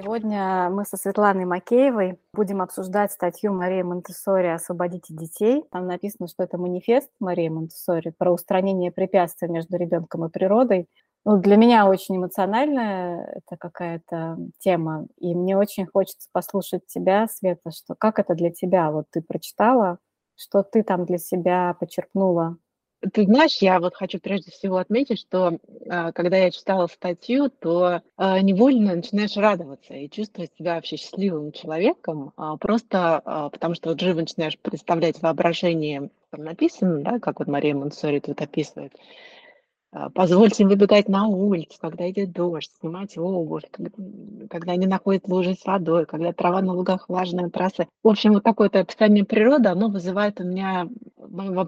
Сегодня мы со Светланой Макеевой будем обсуждать статью Марии Монтессори «Освободите детей». Там написано, что это манифест Марии Монтессори про устранение препятствий между ребенком и природой. Ну, для меня очень эмоциональная это какая-то тема, и мне очень хочется послушать тебя, Света, что как это для тебя? Вот ты прочитала, что ты там для себя почерпнула ты знаешь, я вот хочу прежде всего отметить, что а, когда я читала статью, то а, невольно начинаешь радоваться и чувствовать себя вообще счастливым человеком, а, просто потому что вот живо начинаешь представлять воображение, там написано, да, как вот Мария Монсори тут описывает, позвольте им выбегать на улицу, когда идет дождь, снимать обувь, когда они находят лужи с водой, когда трава на лугах влажная, трассы. В общем, вот такое-то описание природы, оно вызывает у меня в моем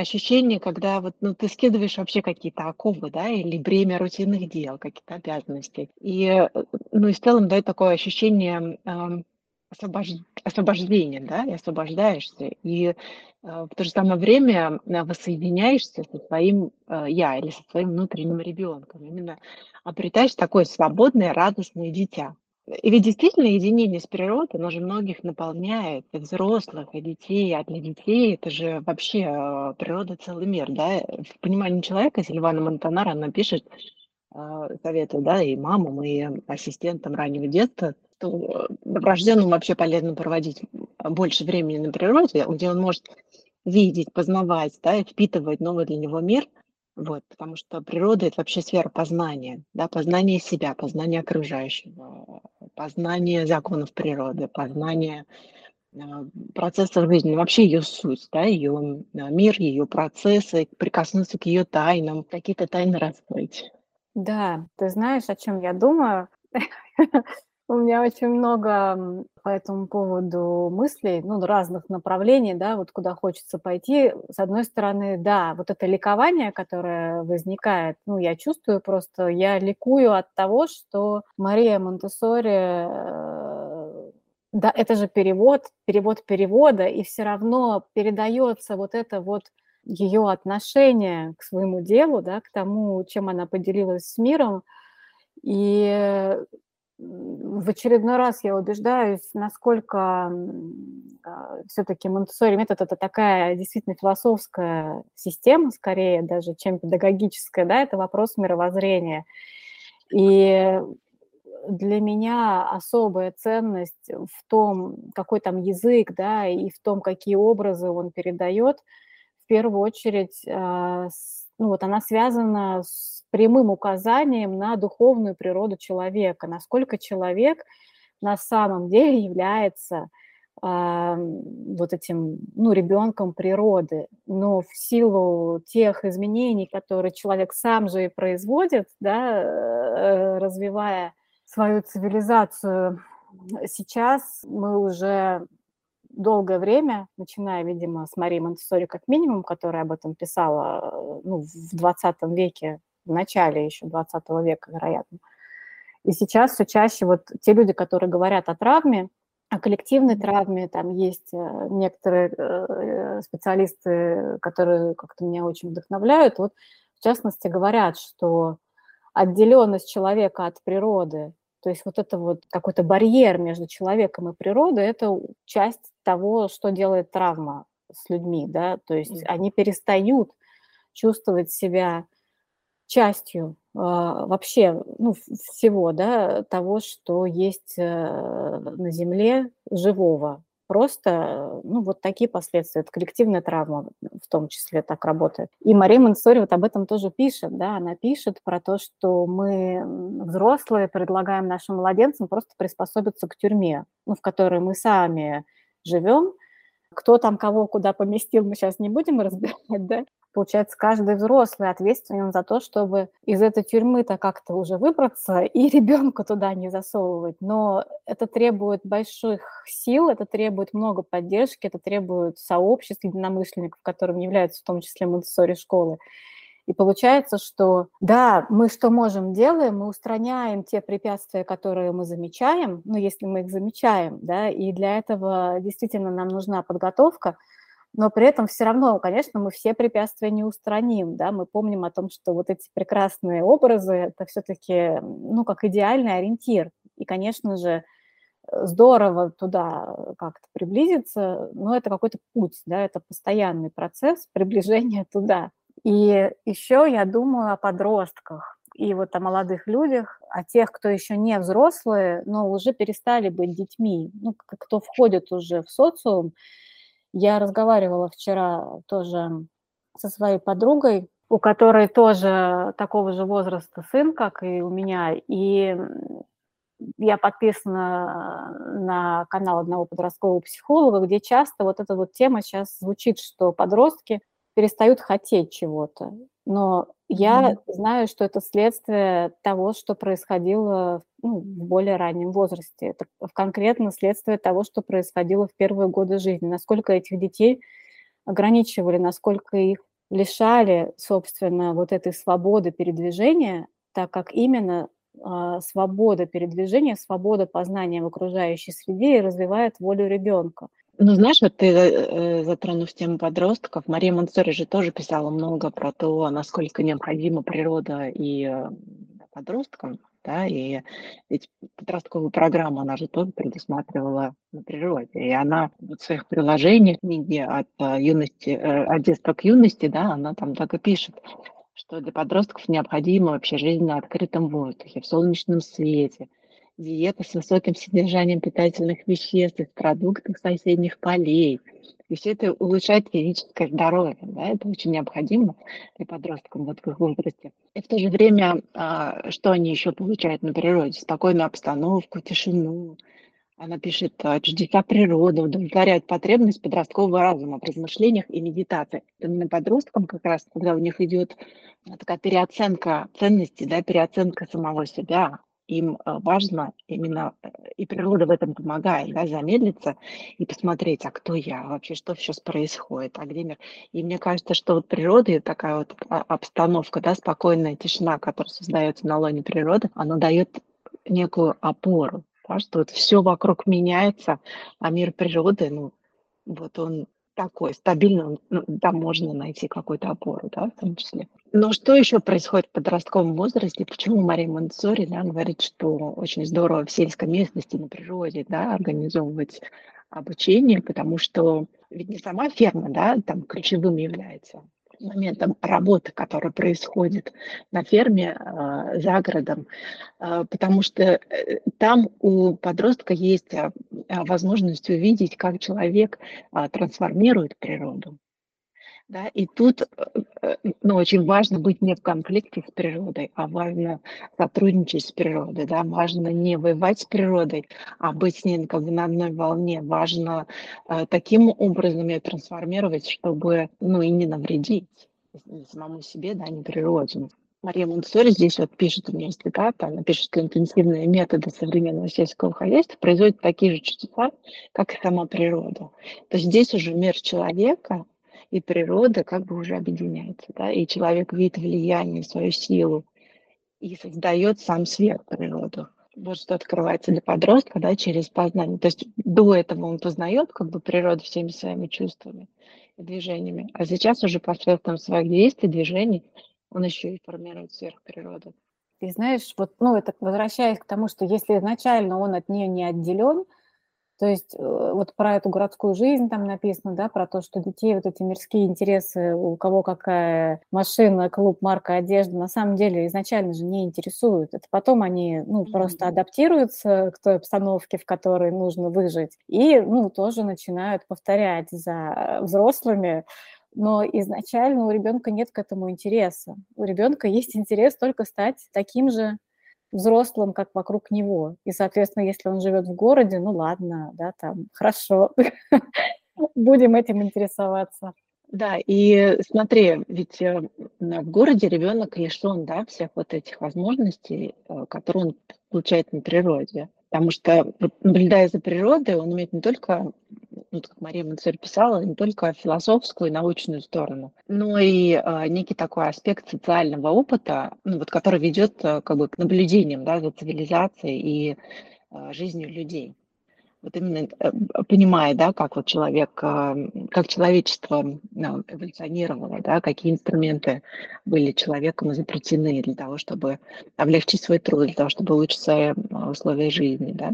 ощущение, когда вот, ну, ты скидываешь вообще какие-то оковы, да, или бремя рутинных дел, какие-то обязанности. И, э, ну, и в целом дает такое ощущение освобож... освобождения, да, и освобождаешься, и э, в то же самое время э, воссоединяешься со своим э, я или со своим внутренним ребенком, именно обретаешь такое свободное, радостное дитя. И ведь действительно единение с природой, оно же многих наполняет, и взрослых, и детей, а для детей это же вообще э, природа целый мир, да. В понимании человека Сильвана Монтанара, она пишет, советую, да, и мамам, и ассистентам раннего детства, что новорожденному вообще полезно проводить больше времени на природе, где он может видеть, познавать, да, и впитывать новый для него мир, вот, потому что природа – это вообще сфера познания, да, познание себя, познание окружающего, познание законов природы, познание а, процессов жизни, вообще ее суть, да, ее а, мир, ее процессы, прикоснуться к ее тайнам, какие-то тайны раскрыть. Да, ты знаешь, о чем я думаю? У меня очень много по этому поводу мыслей, ну, разных направлений, да, вот куда хочется пойти. С одной стороны, да, вот это ликование, которое возникает, ну, я чувствую просто, я ликую от того, что Мария Монтессори, э, да, это же перевод, перевод перевода, и все равно передается вот это вот ее отношение к своему делу, да, к тому, чем она поделилась с миром, и в очередной раз я убеждаюсь, насколько а, все-таки Монтессори метод – это такая действительно философская система, скорее даже, чем педагогическая, да, это вопрос мировоззрения. И для меня особая ценность в том, какой там язык, да, и в том, какие образы он передает, первую очередь, а, ну вот она связана с прямым указанием на духовную природу человека, насколько человек на самом деле является э, вот этим, ну, ребенком природы, но в силу тех изменений, которые человек сам же и производит, да, э, развивая свою цивилизацию, сейчас мы уже долгое время, начиная, видимо, с Марии Монтессори как минимум, которая об этом писала ну, в 20 веке, в начале еще 20 века, вероятно. И сейчас все чаще вот те люди, которые говорят о травме, о коллективной травме, там есть э, некоторые э, специалисты, которые как-то меня очень вдохновляют, вот в частности говорят, что отделенность человека от природы, то есть вот это вот какой-то барьер между человеком и природой, это часть того, что делает травма с людьми, да, то есть они перестают чувствовать себя частью э, вообще ну, всего да, того, что есть э, на Земле живого. Просто ну, вот такие последствия. Это коллективная травма в том числе так работает. И Мария Монсори вот об этом тоже пишет. Да? Она пишет про то, что мы, взрослые, предлагаем нашим младенцам просто приспособиться к тюрьме, ну, в которой мы сами живем, кто там кого куда поместил, мы сейчас не будем разбирать, да, Получается, каждый взрослый ответственен за то, чтобы из этой тюрьмы-то как-то уже выбраться и ребенка туда не засовывать. Но это требует больших сил, это требует много поддержки, это требует сообществ единомышленников, которым являются в том числе Монтессори школы. И получается, что да, мы что можем делаем, мы устраняем те препятствия, которые мы замечаем, ну, если мы их замечаем, да, и для этого действительно нам нужна подготовка, но при этом все равно, конечно, мы все препятствия не устраним, да, мы помним о том, что вот эти прекрасные образы – это все-таки, ну, как идеальный ориентир, И, конечно же, здорово туда как-то приблизиться, но это какой-то путь, да, это постоянный процесс приближения туда. И еще я думаю о подростках и вот о молодых людях, о тех, кто еще не взрослые, но уже перестали быть детьми, ну, кто входит уже в социум. Я разговаривала вчера тоже со своей подругой, у которой тоже такого же возраста сын, как и у меня, и я подписана на канал одного подросткового психолога, где часто вот эта вот тема сейчас звучит, что подростки перестают хотеть чего-то. Но я mm-hmm. знаю, что это следствие того, что происходило ну, в более раннем возрасте. Это конкретно следствие того, что происходило в первые годы жизни. Насколько этих детей ограничивали, насколько их лишали, собственно, вот этой свободы передвижения, так как именно а, свобода передвижения, свобода познания в окружающей среде и развивает волю ребенка. Ну, знаешь, вот ты, э, затронув тему подростков, Мария Монсори же тоже писала много про то, насколько необходима природа и э, подросткам, да, и ведь подростковую программу она же тоже предусматривала на природе, и она в своих приложениях книги от э, юности, от детства к юности, да, она там так и пишет, что для подростков необходимо вообще жизнь на открытом воздухе, в солнечном свете, диета с высоким содержанием питательных веществ из продуктов соседних полей. И все это улучшает физическое здоровье. Да? Это очень необходимо для подростков вот в их возрасте. И в то же время, а, что они еще получают на природе? Спокойную обстановку, тишину, она пишет, «А, чудеса природы удовлетворяют потребность подросткового разума в размышлениях и медитации. Именно подросткам как раз, когда у них идет такая переоценка ценностей, да, переоценка самого себя, им а, важно именно, э, и природа в этом помогает, да, замедлиться и посмотреть, а кто я, вообще что сейчас происходит, а где мир. И мне кажется, что вот природа и такая вот обстановка, да, спокойная тишина, которая создается на лоне природы, она дает некую опору да, что вот все вокруг меняется, а мир природы, ну, вот он такой стабильный, ну, там можно найти какую-то опору, да, в том числе. Но что еще происходит в подростковом возрасте? Почему Мария Монсори да, говорит, что очень здорово в сельской местности, на природе, да, организовывать обучение, потому что ведь не сама ферма, да, там ключевым является, моментом работы, которая происходит на ферме э, за городом, э, потому что э, там у подростка есть э, возможность увидеть, как человек трансформирует природу. Да, и тут э, э, ну, очень важно быть не в конфликте с природой, а важно сотрудничать с природой. Да? Важно не воевать с природой, а быть с ней как на одной волне. Важно э, таким образом ее трансформировать, чтобы ну, и не навредить самому себе, да, не природе. Мария Монтессори здесь вот пишет, у меня есть цитата, она пишет, что интенсивные методы современного сельского хозяйства производят такие же чудеса, как и сама природа. То есть здесь уже мир человека – и природа как бы уже объединяется, да, и человек видит влияние, свою силу и создает сам свет природу. Вот что открывается для подростка, да, через познание. То есть до этого он познает как бы природу всеми своими чувствами и движениями, а сейчас уже посредством своих действий, движений он еще и формирует сверхприроду. Ты знаешь, вот, ну, это возвращаясь к тому, что если изначально он от нее не отделен, то есть э, вот про эту городскую жизнь там написано, да, про то, что детей вот эти мирские интересы, у кого какая машина, клуб, марка одежды, на самом деле изначально же не интересуют. Это потом они, ну, mm-hmm. просто адаптируются к той обстановке, в которой нужно выжить, и, ну, тоже начинают повторять за взрослыми, но изначально у ребенка нет к этому интереса. У ребенка есть интерес только стать таким же взрослым, как вокруг него. И, соответственно, если он живет в городе, ну ладно, да, там, хорошо, будем этим интересоваться. Да, и смотри, ведь э, в городе ребенок лишен, да, всех вот этих возможностей, э, которые он получает на природе. Потому что, наблюдая за природой, он имеет не только ну, как Мария Монцель писала, не только философскую и научную сторону, но и э, некий такой аспект социального опыта, ну, вот, который ведет э, как бы к наблюдениям да, за цивилизацией и э, жизнью людей. вот именно э, понимая, да, как вот человек, а, как человечество ну, эволюционировало, да, какие инструменты были человеком изобретены для того, чтобы облегчить свой труд, для того, чтобы улучшить свои условия жизни, да.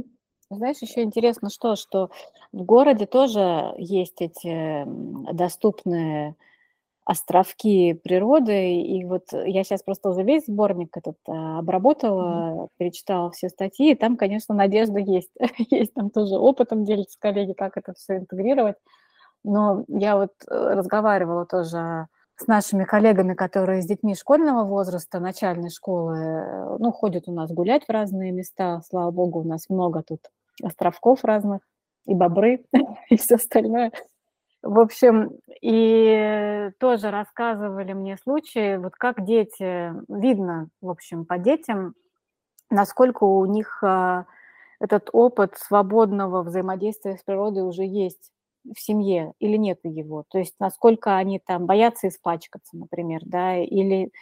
Знаешь, еще интересно что, что в городе тоже есть эти доступные островки природы. И вот я сейчас просто уже весь сборник этот а, обработала, перечитала все статьи, и там, конечно, надежда есть. есть там тоже опытом делятся коллеги, как это все интегрировать. Но я вот э, разговаривала тоже с нашими коллегами, которые с детьми школьного возраста, начальной школы, э, ну, ходят у нас гулять в разные места. Слава богу, у нас много тут островков разных, и бобры, и все остальное. В общем, и тоже рассказывали мне случаи, вот как дети, видно, в общем, по детям, насколько у них а, этот опыт свободного взаимодействия с природой уже есть в семье или нет его. То есть насколько они там боятся испачкаться, например, да, или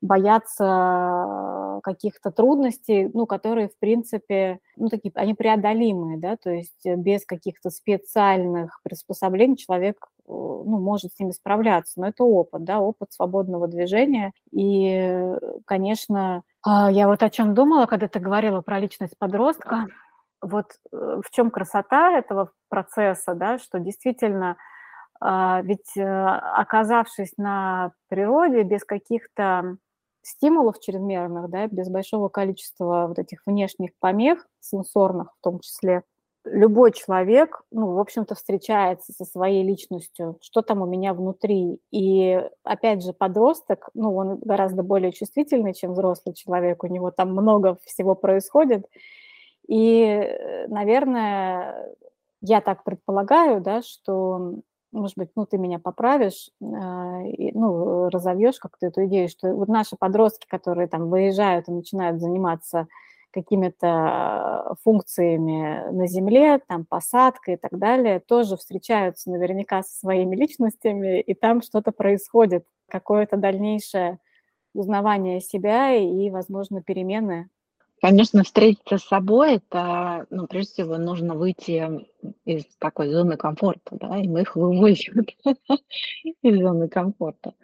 боятся каких-то трудностей, ну, которые, в принципе, ну, такие, они преодолимые, да, то есть без каких-то специальных приспособлений человек, э, ну, может с ними справляться, но это опыт, да, опыт свободного движения, и, конечно, а, я вот о чем думала, когда ты говорила про личность подростка, вот э, в чем красота этого процесса, да, что действительно а, ведь э, оказавшись на природе без каких-то стимулов чрезмерных, да, без большого количества вот этих внешних помех, сенсорных в том числе, любой человек, ну, в общем-то, встречается со своей личностью, что там у меня внутри. И, опять же, подросток, ну, он гораздо более чувствительный, чем взрослый человек, у него там много всего происходит. И, наверное, я так предполагаю, да, что может быть, ну, ты меня поправишь, а, ну, разовьешь как-то эту идею, что вот наши подростки, которые там выезжают и начинают заниматься какими-то функциями на земле, там посадка и так далее, тоже встречаются наверняка со своими личностями, и там что-то происходит, какое-то дальнейшее узнавание себя и, возможно, перемены Конечно, встретиться с собой- это, ну, прежде всего, нужно выйти из такой зоны комфорта, да, и мы их выводим из зоны комфорта.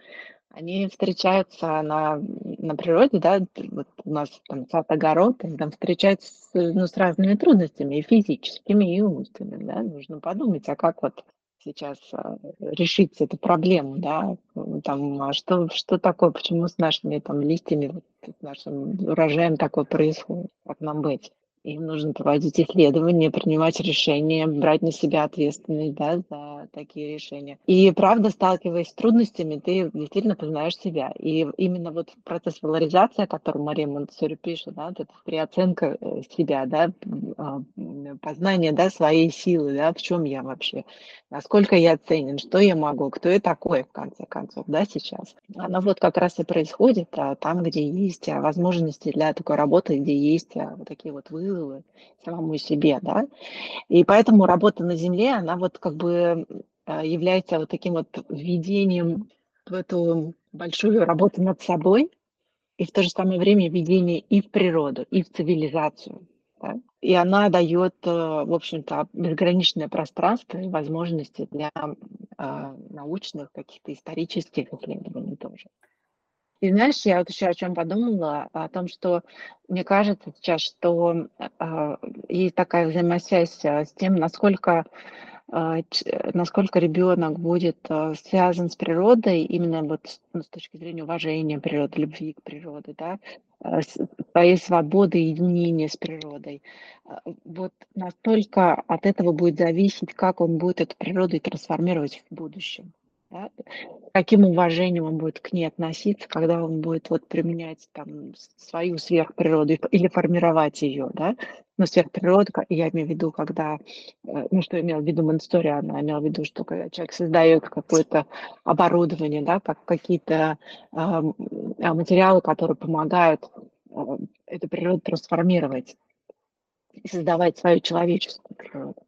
Они встречаются на на природе, да, вот у нас там сад-огород, они там встречаются ну, с разными трудностями, и физическими, и умственными, да. Нужно подумать, а как вот сейчас а, решить эту проблему, да, там, а что, что такое, почему с нашими там листьями, с нашим урожаем такое происходит, как нам быть. Им нужно проводить исследования, принимать решения, брать на себя ответственность да, за такие решения. И правда, сталкиваясь с трудностями, ты действительно познаешь себя. И именно вот процесс валоризации, о котором Мария Монтессори пишет, да, вот эта переоценка э, себя, да, а, познание да, своей силы, да, в чем я вообще, насколько я ценен, что я могу, кто я такой, в конце концов, да, сейчас. Оно вот как раз и происходит а, там, где есть а, возможности для такой работы, где есть а, вот такие вот вызовы, самому себе, да. И поэтому работа на земле, она вот как бы является вот таким вот введением в эту большую работу над собой, и в то же самое время введение и в природу, и в цивилизацию. Да? И она дает, э, в общем-то, безграничное пространство и возможности для э, научных, каких-то исторических исследований тоже. И знаешь, я вот еще о чем подумала, о том, что мне кажется сейчас, что э, есть такая взаимосвязь э, с тем, насколько насколько ребенок будет э, связан с природой, именно вот ну, с точки зрения уважения природы, любви к природе, да, э, своей свободы единения с природой. Вот настолько от этого будет зависеть, как он будет эту природу трансформировать в будущем да, каким уважением он будет к ней относиться, когда он будет вот применять там свою сверхприроду или формировать ее, да, но сверхприрода, я имею в виду, когда, э, ну, что имел в виду Монстори, она имела в виду, что когда человек создает какое-то оборудование, да, как какие-то э, материалы, которые помогают э, эту природу трансформировать и создавать свою человеческую природу.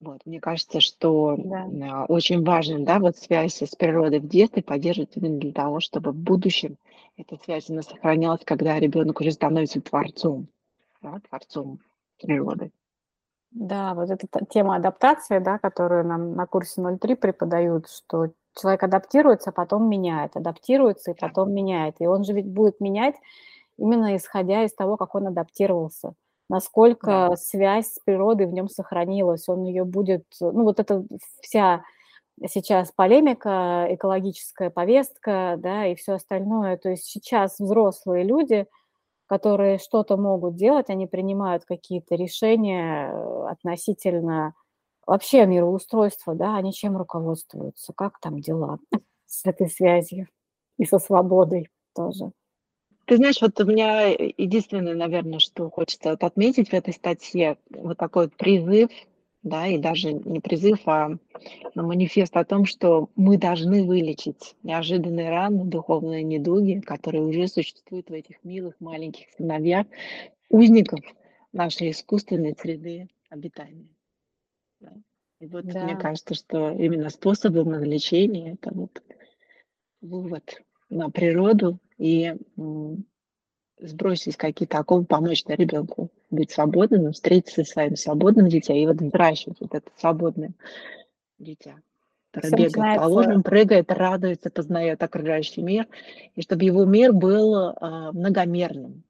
Вот, мне кажется, что Да. а, очень важно, да, вот связь с природой в детстве поддерживать именно для того, чтобы в будущем эта связь она сохранялась, когда ребенок уже становится творцом, да, творцом природы. Да, вот эта тема адаптации, да, которую нам на курсе 03 преподают, что человек адаптируется, потом меняет, адаптируется и потом меняет. И он же ведь будет менять именно исходя из того, как он адаптировался, насколько да. связь с природой в нем сохранилась, он ее будет, ну вот эта вся сейчас полемика, экологическая повестка, да, и все остальное. То есть сейчас взрослые люди – которые что-то могут делать, они принимают какие-то решения э, относительно вообще мироустройства, да, они чем руководствуются, как там дела с этой связью и со свободой тоже. Ты знаешь, вот у меня единственное, наверное, что хочется отметить в этой статье, вот такой вот призыв да, и даже не призыв, а манифест о том, что мы должны вылечить неожиданные раны, духовные недуги, которые уже существуют в этих милых маленьких сыновьях, узников нашей искусственной среды обитания. Да. И вот да. мне кажется, что именно способом излечения это вот вывод на природу и сбросить какие-то оковы, помочь да, ребенку быть свободным, встретиться со своим свободным дитя и вот взращивать вот это свободное дитя Все бегает начинается... по ложам, прыгает, радуется, познает окружающий мир, и чтобы его мир был э, многомерным,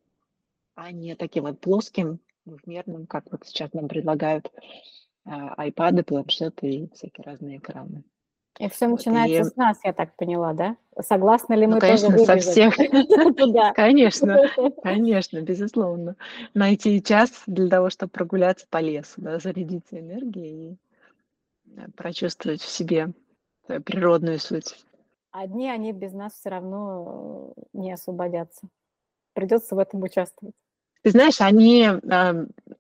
а не таким вот плоским, двухмерным, как вот сейчас нам предлагают э, айпады, планшеты и всякие разные экраны. И все начинается и... с нас, я так поняла, да? Согласны ли ну, мы конечно, тоже со всех. Конечно, конечно, безусловно. Найти час для того, чтобы прогуляться по лесу, да, зарядиться энергией и прочувствовать в себе природную суть. Одни они без нас все равно не освободятся. Придется в этом участвовать. Ты знаешь, они,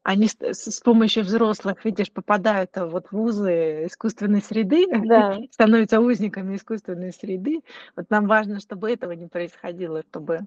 они с, помощью взрослых, видишь, попадают вот в вузы искусственной среды, да. становятся узниками искусственной среды. Вот нам важно, чтобы этого не происходило, чтобы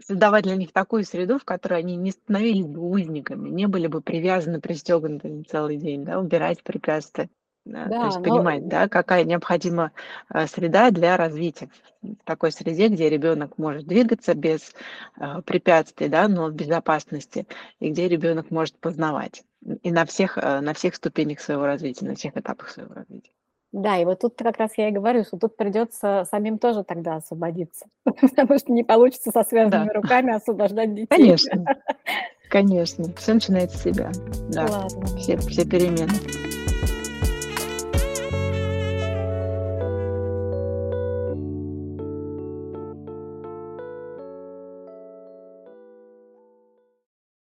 создавать для них такую среду, в которой они не становились бы узниками, не были бы привязаны, пристегнуты целый день, да, убирать препятствия. Да, то есть но понимать, да, какая необходима э, среда для развития. В такой среде, где ребенок может двигаться без э, препятствий, да, но в безопасности, и где ребенок может познавать. И на всех, э, на всех ступенях своего развития, на всех этапах своего развития. Да, и вот тут как раз я и говорю, что тут придется самим тоже тогда освободиться, потому что не получится со связанными да. руками освобождать детей. Конечно, конечно. Все начинается с себя. Да. Ладно. Все, все перемены.